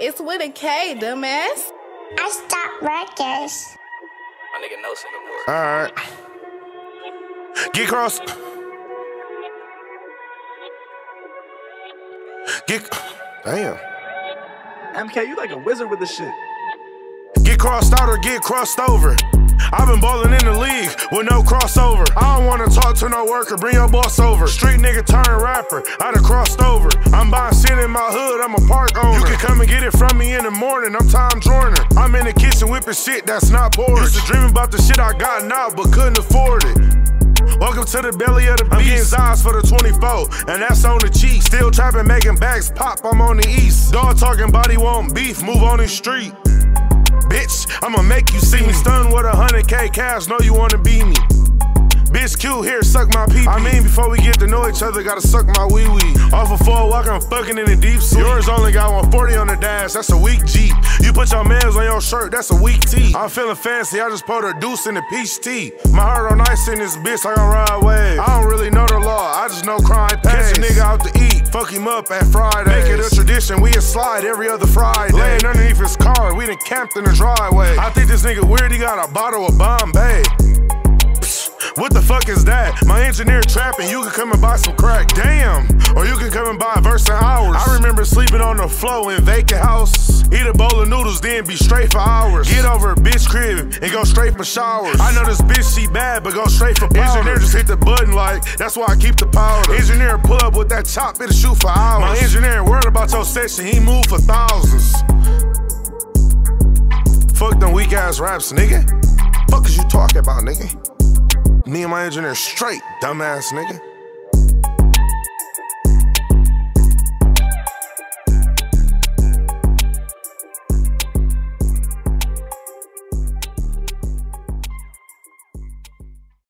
It's with a K, dumbass. I stopped records. My nigga no Singapore. Alright. Get cross. Get. Damn. MK, you like a wizard with this shit. Get crossed out or get crossed over. I've been ballin' in the league with no crossover. I don't wanna talk to no worker, bring your boss over. Street nigga turn rapper, I done crossed over. I'm buying shit in my hood, I'm a park owner. You can come and get it from me in the morning, I'm Tom Joyner. I'm in the kitchen whipping shit that's not porridge. Used to dream about the shit I got now, but couldn't afford it. Welcome to the belly of the beast. I'm getting size for the 24, and that's on the cheek. Still trapping, making bags pop, I'm on the east. Dog talking body want beef, move on the street. Bitch, I'ma make you see me mm. stunned with a hundred K cash, know you wanna be me. Bitch, Q here, suck my pee. I mean, before we get to know each other, gotta suck my wee wee. Off a four walk, I'm fucking in the deep sleep. Yours only got 140 on the dash, that's a weak Jeep. You put your mans on your shirt, that's a weak tee. I'm feeling fancy, I just poured a deuce in the peach tea. My heart on ice in this bitch, I gon' ride wave. I don't really know the law, I just know crime pays. Catch a nigga out to eat, fuck him up at Friday. Make it a tradition, we a slide every other Friday. Laying underneath his car, we done camped in the driveway. I think this nigga weird, he got a bottle of Bombay. What the fuck is that? My engineer trapping, you can come and buy some crack. Damn. Or you can come and buy a verse in hours. I remember sleeping on the floor in vacant house. Eat a bowl of noodles, then be straight for hours. Get over a bitch crib and go straight for showers. I know this bitch, she bad, but go straight for powder. Engineer just hit the button like, that's why I keep the powder. Engineer pull up with that chop, it'll shoot for hours. My engineer worried about your section, he moved for thousands. Fuck them weak ass raps, nigga. Fuck is you talking about, nigga? Me and my engineer straight, dumbass nigga.